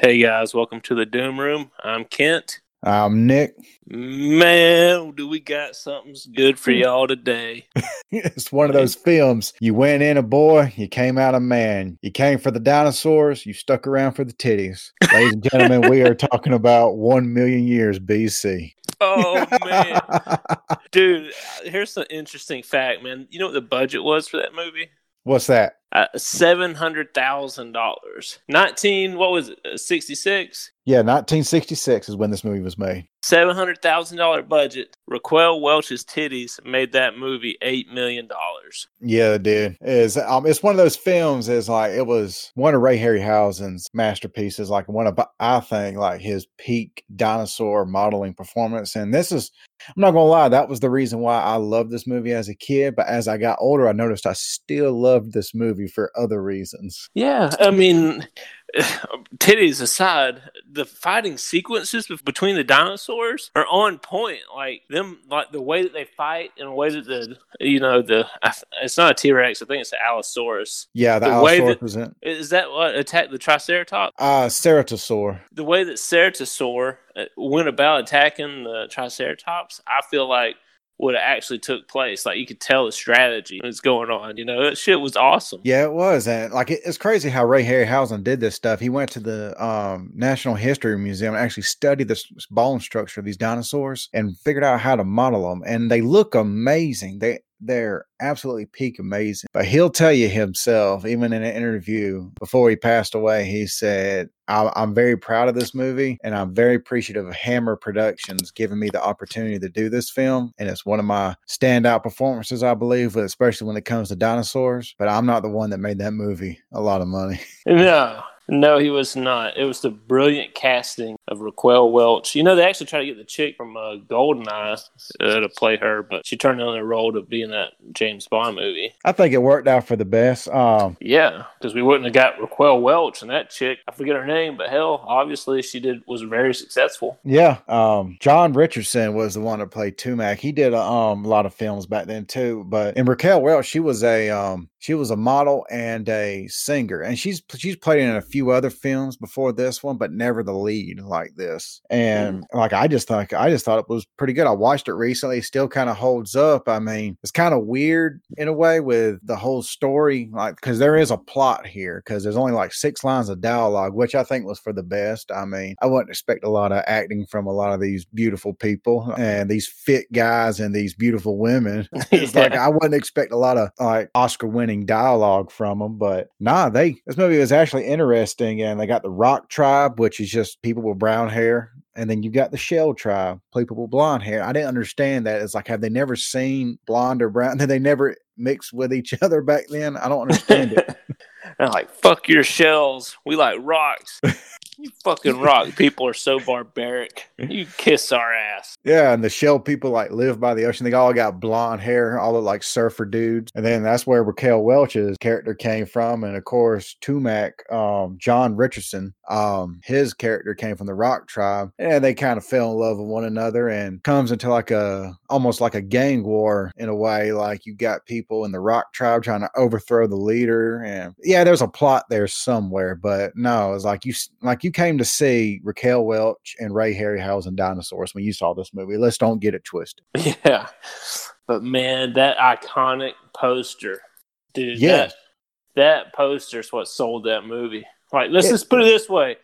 Hey guys, welcome to the Doom Room. I'm Kent. I'm Nick. Man, do we got something good for y'all today? it's one of those films. You went in a boy, you came out a man. You came for the dinosaurs, you stuck around for the titties. Ladies and gentlemen, we are talking about 1 million years BC. Oh man. Dude, here's an interesting fact, man. You know what the budget was for that movie? What's that? Uh, seven hundred thousand dollars. Nineteen, what was it? Sixty six. Yeah, 1966 is when this movie was made. Seven hundred thousand dollar budget. Raquel Welch's titties made that movie eight million dollars. Yeah, it did. Is um, it's one of those films. Is like it was one of Ray Harryhausen's masterpieces. Like one of I think like his peak dinosaur modeling performance. And this is I'm not gonna lie, that was the reason why I loved this movie as a kid. But as I got older, I noticed I still loved this movie for other reasons. Yeah, I mean, titties aside, the fighting sequences between the dinosaurs are on point. Like them, like the way that they fight and the way that the you know the it's not a T Rex. I think it's an Allosaurus. Yeah, the, the Allosaurus. That, is that what attacked the Triceratops? Uh, Ceratosaur. The way that Ceratosaur uh, went about attacking the Triceratops, I feel like have actually took place. Like you could tell the strategy was going on. You know, that shit was awesome. Yeah, it was, and like it, it's crazy how Ray Harryhausen did this stuff. He went to the um, National History Museum and actually studied this bone structure of these dinosaurs and figured out how to model them, and they look amazing. They they're absolutely peak amazing. But he'll tell you himself, even in an interview before he passed away, he said, I'm very proud of this movie and I'm very appreciative of Hammer Productions giving me the opportunity to do this film. And it's one of my standout performances, I believe, especially when it comes to dinosaurs. But I'm not the one that made that movie a lot of money. No, no, he was not. It was the brilliant casting of Raquel Welch. You know, they actually tried to get the chick from uh, Goldeneye uh, to play her, but she turned down the role to be in that James Bond movie. I think it worked out for the best. Um, yeah, because we wouldn't have got Raquel Welch and that chick. I forget her name, but hell, obviously she did was very successful. Yeah, um, John Richardson was the one that played Tumak. He did a, um, a lot of films back then too. But in Raquel Welch, she was a um, she was a model and a singer, and she's she's played in a few other films before this one, but never the lead like this. And mm. like I just thought, I just thought it was pretty good. I watched it recently; still kind of holds up. I mean, it's kind of weird in a way with the whole story, like because there is a plot here. Because there's only like six lines of dialogue, which I think was for the best. I mean, I wouldn't expect a lot of acting from a lot of these beautiful people and these fit guys and these beautiful women. it's yeah. like I wouldn't expect a lot of like Oscar winning dialogue from them. But nah, they this movie was actually interesting, and they got the Rock Tribe, which is just people with brown hair, and then you got the Shell Tribe, people with blonde hair. I didn't understand that. It's like have they never seen blonde or brown? Did they never mix with each other back then? I don't understand it. and like fuck your shells, we like rocks. You fucking rock. People are so barbaric. You kiss our ass. Yeah, and the shell people like live by the ocean. They all got blonde hair, all look like surfer dudes. And then that's where Raquel Welch's character came from. And of course, Tumak, um, John Richardson, um, his character came from the Rock tribe. And they kind of fell in love with one another and comes into like a almost like a gang war in a way. Like you got people in the Rock tribe trying to overthrow the leader. And yeah, there's a plot there somewhere, but no, it's like you like you you came to see Raquel Welch and Ray Harryhausen dinosaurs when you saw this movie. Let's don't get it twisted. Yeah. But man, that iconic poster, dude. Yes. That, that poster is what sold that movie. Like, let's just put it this way.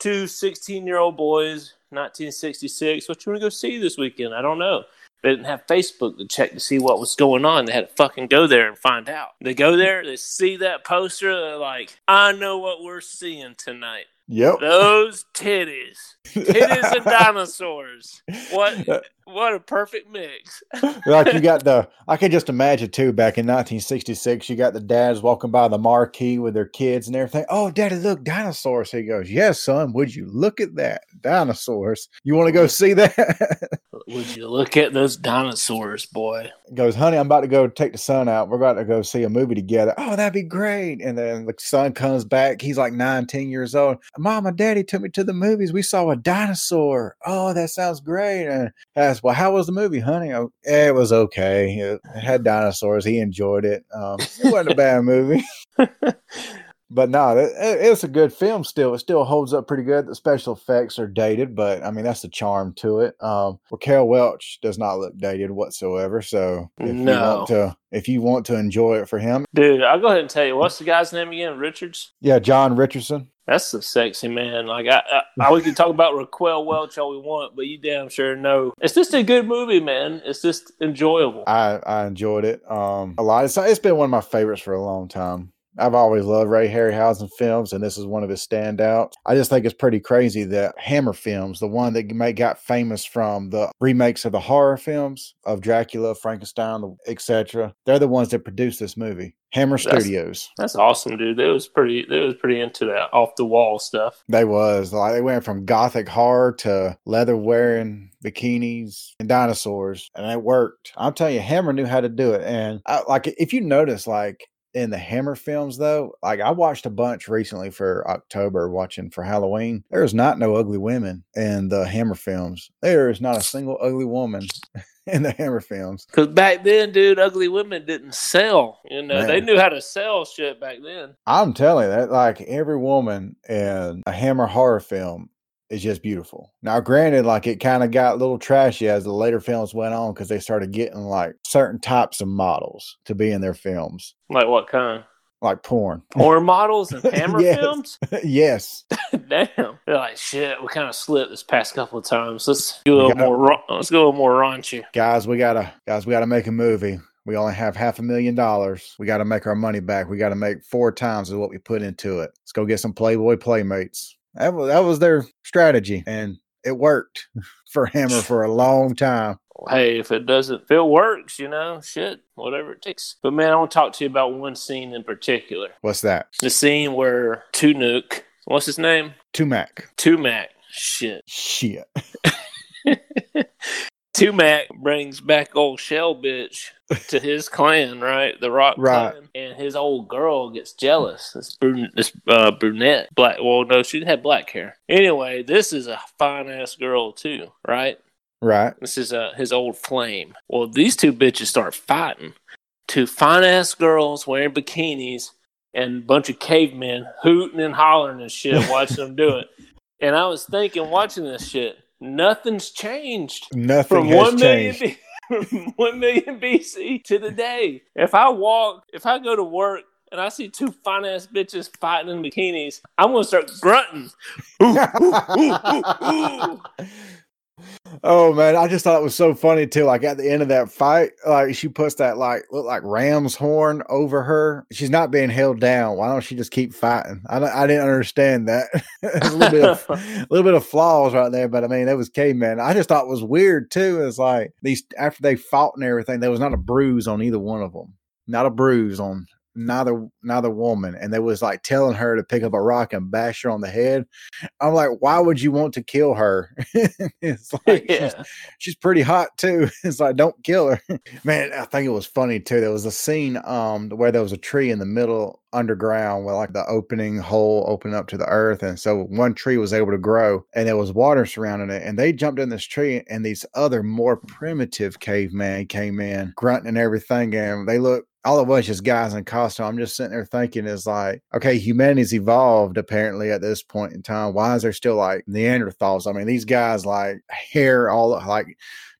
Two 16 year old boys, 1966. What you want to go see this weekend? I don't know. They didn't have Facebook to check to see what was going on. They had to fucking go there and find out. They go there, they see that poster, they're like, I know what we're seeing tonight. Yep. Those titties. Titties and dinosaurs. What uh, what a perfect mix. like you got the I can just imagine too back in 1966 you got the dads walking by the marquee with their kids and everything. Oh, daddy, look, dinosaurs. He goes, "Yes, son, would you look at that? Dinosaurs. You want to go see that?" would you look at those dinosaurs, boy? He goes, "Honey, I'm about to go take the son out. We're about to go see a movie together." Oh, that'd be great. And then the son comes back. He's like 19 years old. Mom and daddy took me to the movies. We saw a dinosaur. Oh, that sounds great. And I asked, well, how was the movie, honey? Oh, it was okay. It, had dinosaurs. He enjoyed it. Um, it wasn't a bad movie. but no, it, it's a good film. Still, it still holds up pretty good. The special effects are dated, but I mean that's the charm to it. Um, Raquel Welch does not look dated whatsoever. So if no. you want to, if you want to enjoy it for him, dude, I'll go ahead and tell you what's the guy's name again? Richards. Yeah, John Richardson. That's a sexy man. Like I, I, I we can talk about Raquel Welch all we want, but you damn sure know it's just a good movie, man. It's just enjoyable. I I enjoyed it um a lot. It's it's been one of my favorites for a long time. I've always loved Ray Harryhausen films, and this is one of his standouts. I just think it's pretty crazy that Hammer Films, the one that may got famous from the remakes of the horror films of Dracula, Frankenstein, etc., they're the ones that produced this movie. Hammer that's, Studios. That's awesome, dude. They was pretty. They was pretty into that off the wall stuff. They was like they went from gothic horror to leather wearing bikinis and dinosaurs, and it worked. I'm telling you, Hammer knew how to do it. And I, like, if you notice, like in the Hammer films, though, like I watched a bunch recently for October, watching for Halloween. There is not no ugly women in the Hammer films. There is not a single ugly woman in the Hammer films. Because back then, dude, ugly women didn't sell. You know, Man. they knew how to sell shit back then. I'm telling you that, like every woman in a Hammer horror film is just beautiful. Now, granted, like it kind of got a little trashy as the later films went on because they started getting like certain types of models to be in their films. Like what kind? Like porn. Porn models and hammer yes. films? yes. Damn. They're like, shit, we kind of slipped this past couple of times. Let's go a little gotta, more let's go a little more raunchy. Guys, we gotta guys, we gotta make a movie. We only have half a million dollars. We got to make our money back. We got to make four times of what we put into it. Let's go get some Playboy Playmates. That was, that was their strategy, and it worked for Hammer for a long time. Hey, if it doesn't, if it works, you know, shit, whatever it takes. But man, I want to talk to you about one scene in particular. What's that? The scene where Tunuk, what's his name? Tumak. Tumak. Shit. Shit. Tumak brings back old Shell bitch to his clan, right? The Rock right. clan, and his old girl gets jealous. This, brun- this uh, brunette, black. Well, no, she had black hair. Anyway, this is a fine ass girl too, right? Right. This is uh, his old flame. Well, these two bitches start fighting. Two fine ass girls wearing bikinis and a bunch of cavemen hooting and hollering and shit, watching them do it. And I was thinking, watching this shit nothing's changed. Nothing from one million B- from one million BC to the day. If I walk, if I go to work and I see two fine ass bitches fighting in bikinis, I'm gonna start grunting. Ooh, ooh, ooh, Oh man, I just thought it was so funny too. Like at the end of that fight, like she puts that like look like ram's horn over her. She's not being held down. Why don't she just keep fighting? I I didn't understand that. a little bit of a little bit of flaws right there, but I mean it was caveman. I just thought it was weird too. It's like these after they fought and everything, there was not a bruise on either one of them. Not a bruise on neither neither woman and they was like telling her to pick up a rock and bash her on the head. I'm like why would you want to kill her? It's like yeah. she's, she's, pretty hot too. It's like don't kill her. Man i think it was funny too. There was a scene um where there was a tree in the middle underground with like the opening hole open up to the earth and so one tree was able to grow and there was water surrounding it and they jumped in this tree and these other more primitive cavemen came in grunting and everything and they looked all it was just guys in costume. I'm just sitting there thinking is like, okay, humanity's evolved apparently at this point in time. Why is there still like Neanderthals? I mean, these guys like hair all like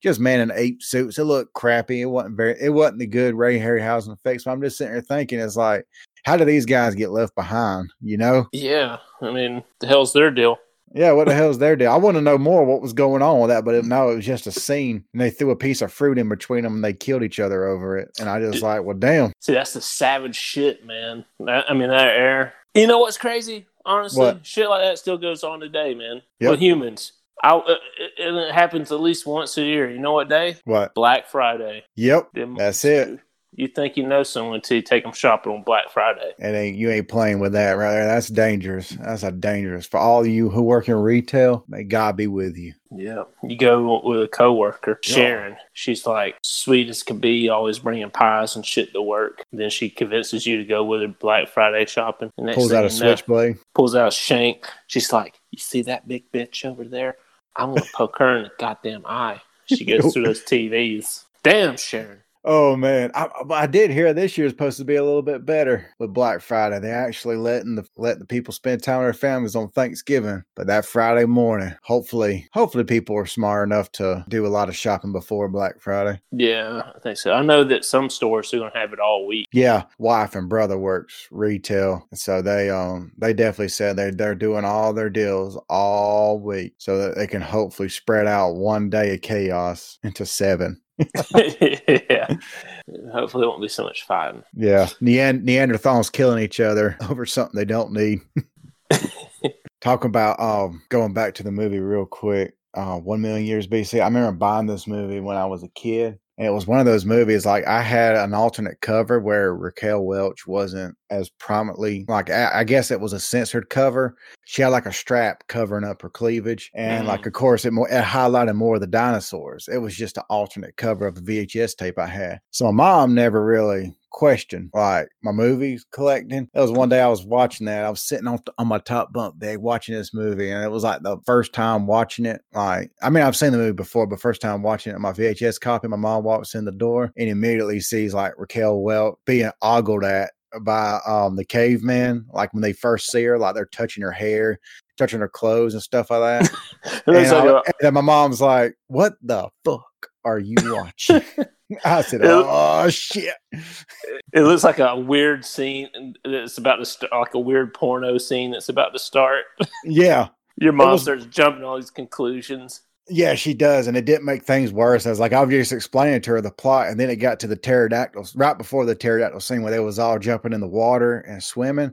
just man in ape suits. It looked crappy. It wasn't very it wasn't the good Ray Harryhausen effects. But I'm just sitting there thinking it's like, how do these guys get left behind? You know? Yeah. I mean, the hell's their deal? Yeah, what the hell's their deal? I want to know more what was going on with that, but it, no, it was just a scene, and they threw a piece of fruit in between them, and they killed each other over it. And I just like, well, damn. See, that's the savage shit, man. I mean, that air. You know what's crazy? Honestly, what? shit like that still goes on today, man. Yep. With humans, I, uh, and it happens at least once a year. You know what day? What? Black Friday. Yep, Them, that's it. You think you know someone to take them shopping on Black Friday. And ain't, you ain't playing with that right there. That's dangerous. That's a dangerous for all you who work in retail. May God be with you. Yeah, you go with a coworker, Sharon. She's like sweet as can be, always bringing pies and shit to work. Then she convinces you to go with her Black Friday shopping. And pulls out a switchblade. Pulls out a shank. She's like, "You see that big bitch over there? I'm gonna poke her in the goddamn eye." She goes through those TVs. Damn, Sharon. Oh man, I, I did hear this year is supposed to be a little bit better with Black Friday. They actually letting the let the people spend time with their families on Thanksgiving, but that Friday morning, hopefully, hopefully people are smart enough to do a lot of shopping before Black Friday. Yeah, I think so. I know that some stores are going to have it all week. Yeah, wife and brother works retail, so they um they definitely said they they're doing all their deals all week so that they can hopefully spread out one day of chaos into seven. Yeah. Hopefully, it won't be so much fun. Yeah. Neand- Neanderthals killing each other over something they don't need. Talking about um, going back to the movie real quick. Uh, One Million Years BC. I remember buying this movie when I was a kid. And it was one of those movies like I had an alternate cover where Raquel Welch wasn't as prominently like I, I guess it was a censored cover. She had like a strap covering up her cleavage, and mm. like of course it more it highlighted more of the dinosaurs. It was just an alternate cover of the VHS tape I had. So my mom never really question like my movies collecting. That was one day I was watching that. I was sitting on on my top bunk bed watching this movie, and it was like the first time watching it. Like I mean, I've seen the movie before, but first time watching it, my VHS copy. My mom walks in the door and immediately sees like Raquel Welch being ogled at by um the caveman. Like when they first see her, like they're touching her hair. Touching her clothes and stuff like that. and, I, and then my mom's like, "What the fuck are you watching?" I said, "Oh shit!" It looks like a weird scene. It's about to start, like a weird porno scene that's about to start. Yeah, your mom was, starts jumping all these conclusions. Yeah, she does, and it didn't make things worse. I was like, I was just explaining to her the plot, and then it got to the pterodactyls right before the pterodactyl scene where they was all jumping in the water and swimming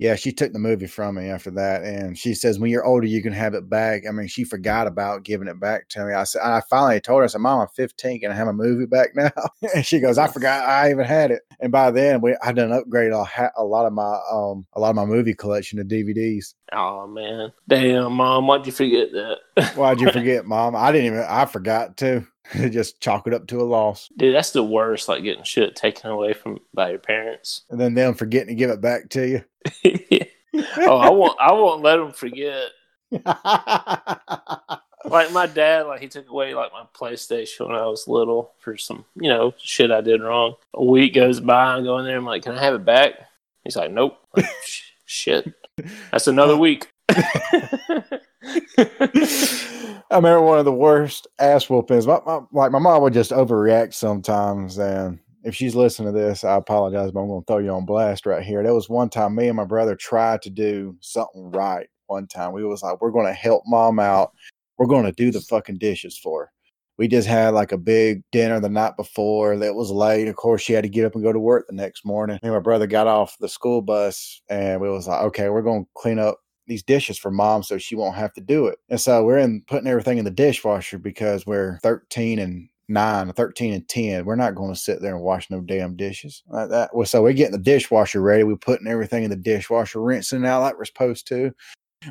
yeah, she took the movie from me after that, and she says, "When you're older, you can have it back." I mean, she forgot about giving it back to me. I said, I finally told her, I said, "Mom, I'm 15, can I have my movie back now?" and she goes, "I forgot I even had it." And by then, we I done upgraded a, a lot of my um a lot of my movie collection to DVDs. Oh man, damn, mom, why'd you forget that? why'd you forget, mom? I didn't even. I forgot too. just chalk it up to a loss. Dude, that's the worst. Like getting shit taken away from by your parents, and then them forgetting to give it back to you. oh, I won't. I won't let them forget. like my dad, like he took away like my PlayStation when I was little for some, you know, shit I did wrong. A week goes by, I go in there, I'm like, "Can I have it back?" He's like, "Nope." Like, shit, that's another week. I remember one of the worst ass whoopings. My, my, like my mom would just overreact sometimes, and if she's listening to this, I apologize, but I'm going to throw you on blast right here. There was one time me and my brother tried to do something right. One time we was like, we're going to help mom out. We're going to do the fucking dishes for her. We just had like a big dinner the night before that was late. Of course, she had to get up and go to work the next morning. And my brother got off the school bus and we was like, okay, we're going to clean up these dishes for mom so she won't have to do it. And so we're in putting everything in the dishwasher because we're 13 and nine, 13 and 10. We're not going to sit there and wash no damn dishes like that. Well, so we're getting the dishwasher ready. We're putting everything in the dishwasher, rinsing it out like we're supposed to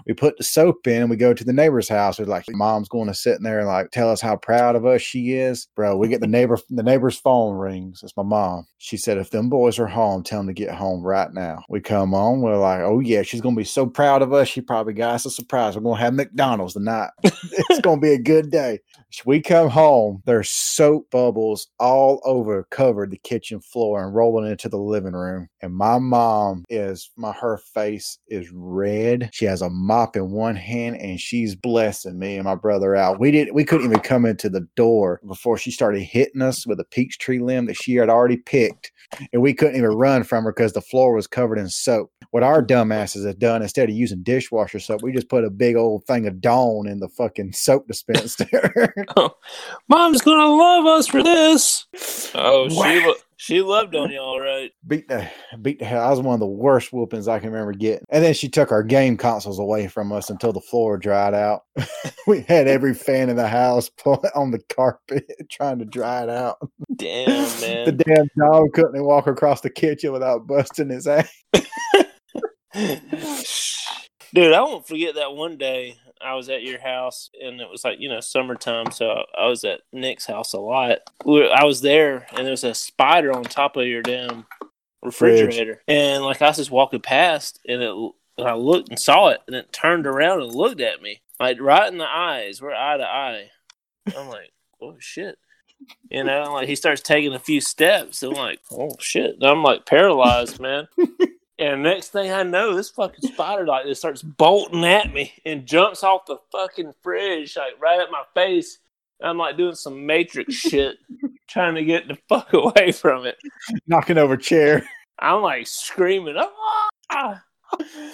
we put the soap in and we go to the neighbor's house. We're like mom's going to sit in there and like tell us how proud of us she is. Bro, we get the neighbor the neighbor's phone rings. It's my mom. She said, if them boys are home, tell them to get home right now. We come on, we're like, oh yeah, she's gonna be so proud of us. She probably got us a surprise. We're gonna have McDonald's tonight. it's gonna be a good day. We come home, there's soap bubbles all over covered the kitchen floor and rolling into the living room. And my mom is my her face is red. She has a mop in one hand and she's blessing me and my brother out. We didn't we couldn't even come into the door before she started hitting us with a peach tree limb that she had already picked. And we couldn't even run from her because the floor was covered in soap. What our dumbasses have done instead of using dishwasher soap, we just put a big old thing of Dawn in the fucking soap dispenser. oh, Mom's gonna love us for this. Oh, she she loved on you all right. Beat the beat the hell. I was one of the worst whoopings I can remember getting. And then she took our game consoles away from us until the floor dried out. we had every fan in the house put on the carpet trying to dry it out. Damn man. the damn dog couldn't walk across the kitchen without busting his ass. Dude, I won't forget that one day I was at your house and it was like, you know, summertime. So I was at Nick's house a lot. I was there and there was a spider on top of your damn refrigerator. Fridge. And like I was just walking past and it, and I looked and saw it and it turned around and looked at me like right in the eyes. We're eye to eye. I'm like, oh shit. You know, like he starts taking a few steps. And I'm like, oh shit. And I'm like paralyzed, man. and next thing I know, this fucking spider like this starts bolting at me and jumps off the fucking fridge, like right at my face. I'm like doing some matrix shit, trying to get the fuck away from it. Knocking over chair. I'm like screaming, ah!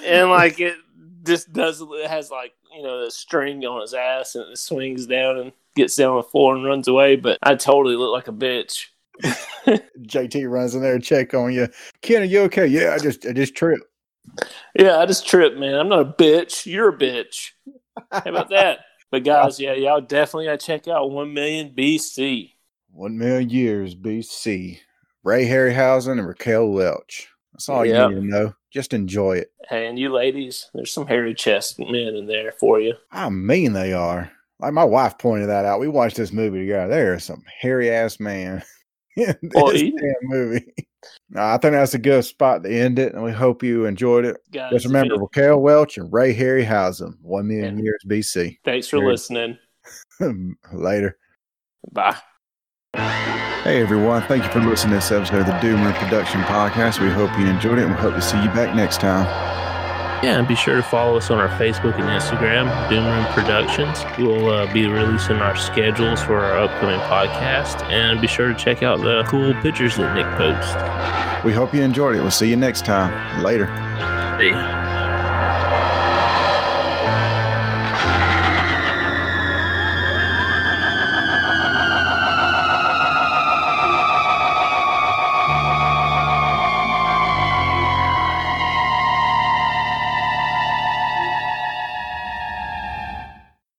and like it just does it has like you know the string on his ass and it swings down and gets down on the floor and runs away. But I totally look like a bitch. JT runs in there to check on you. Ken, are you okay? Yeah, I just I just tripped. Yeah, I just tripped, man. I'm not a bitch. You're a bitch. How about that? But guys, yeah, y'all definitely gotta check out One Million BC. One million years BC. Ray Harryhausen and Raquel Welch. That's all yep. you need to know. Just enjoy it. Hey, and you ladies, there's some hairy chest men in there for you. I mean they are. Like my wife pointed that out. We watched this movie together. There is some hairy ass man in this well, damn movie. I think that's a good spot to end it, and we hope you enjoyed it. Guys, Just remember, Raquel Welch and Ray Harryhausen, one million yeah. years BC. Thanks for listening. Later. Bye. Hey everyone, thank you for listening to this episode of the Doom Room Production Podcast. We hope you enjoyed it and we hope to see you back next time. Yeah, and be sure to follow us on our Facebook and Instagram, Doom Room Productions. We'll uh, be releasing our schedules for our upcoming podcast, and be sure to check out the cool pictures that Nick posts. We hope you enjoyed it. We'll see you next time. Later. See.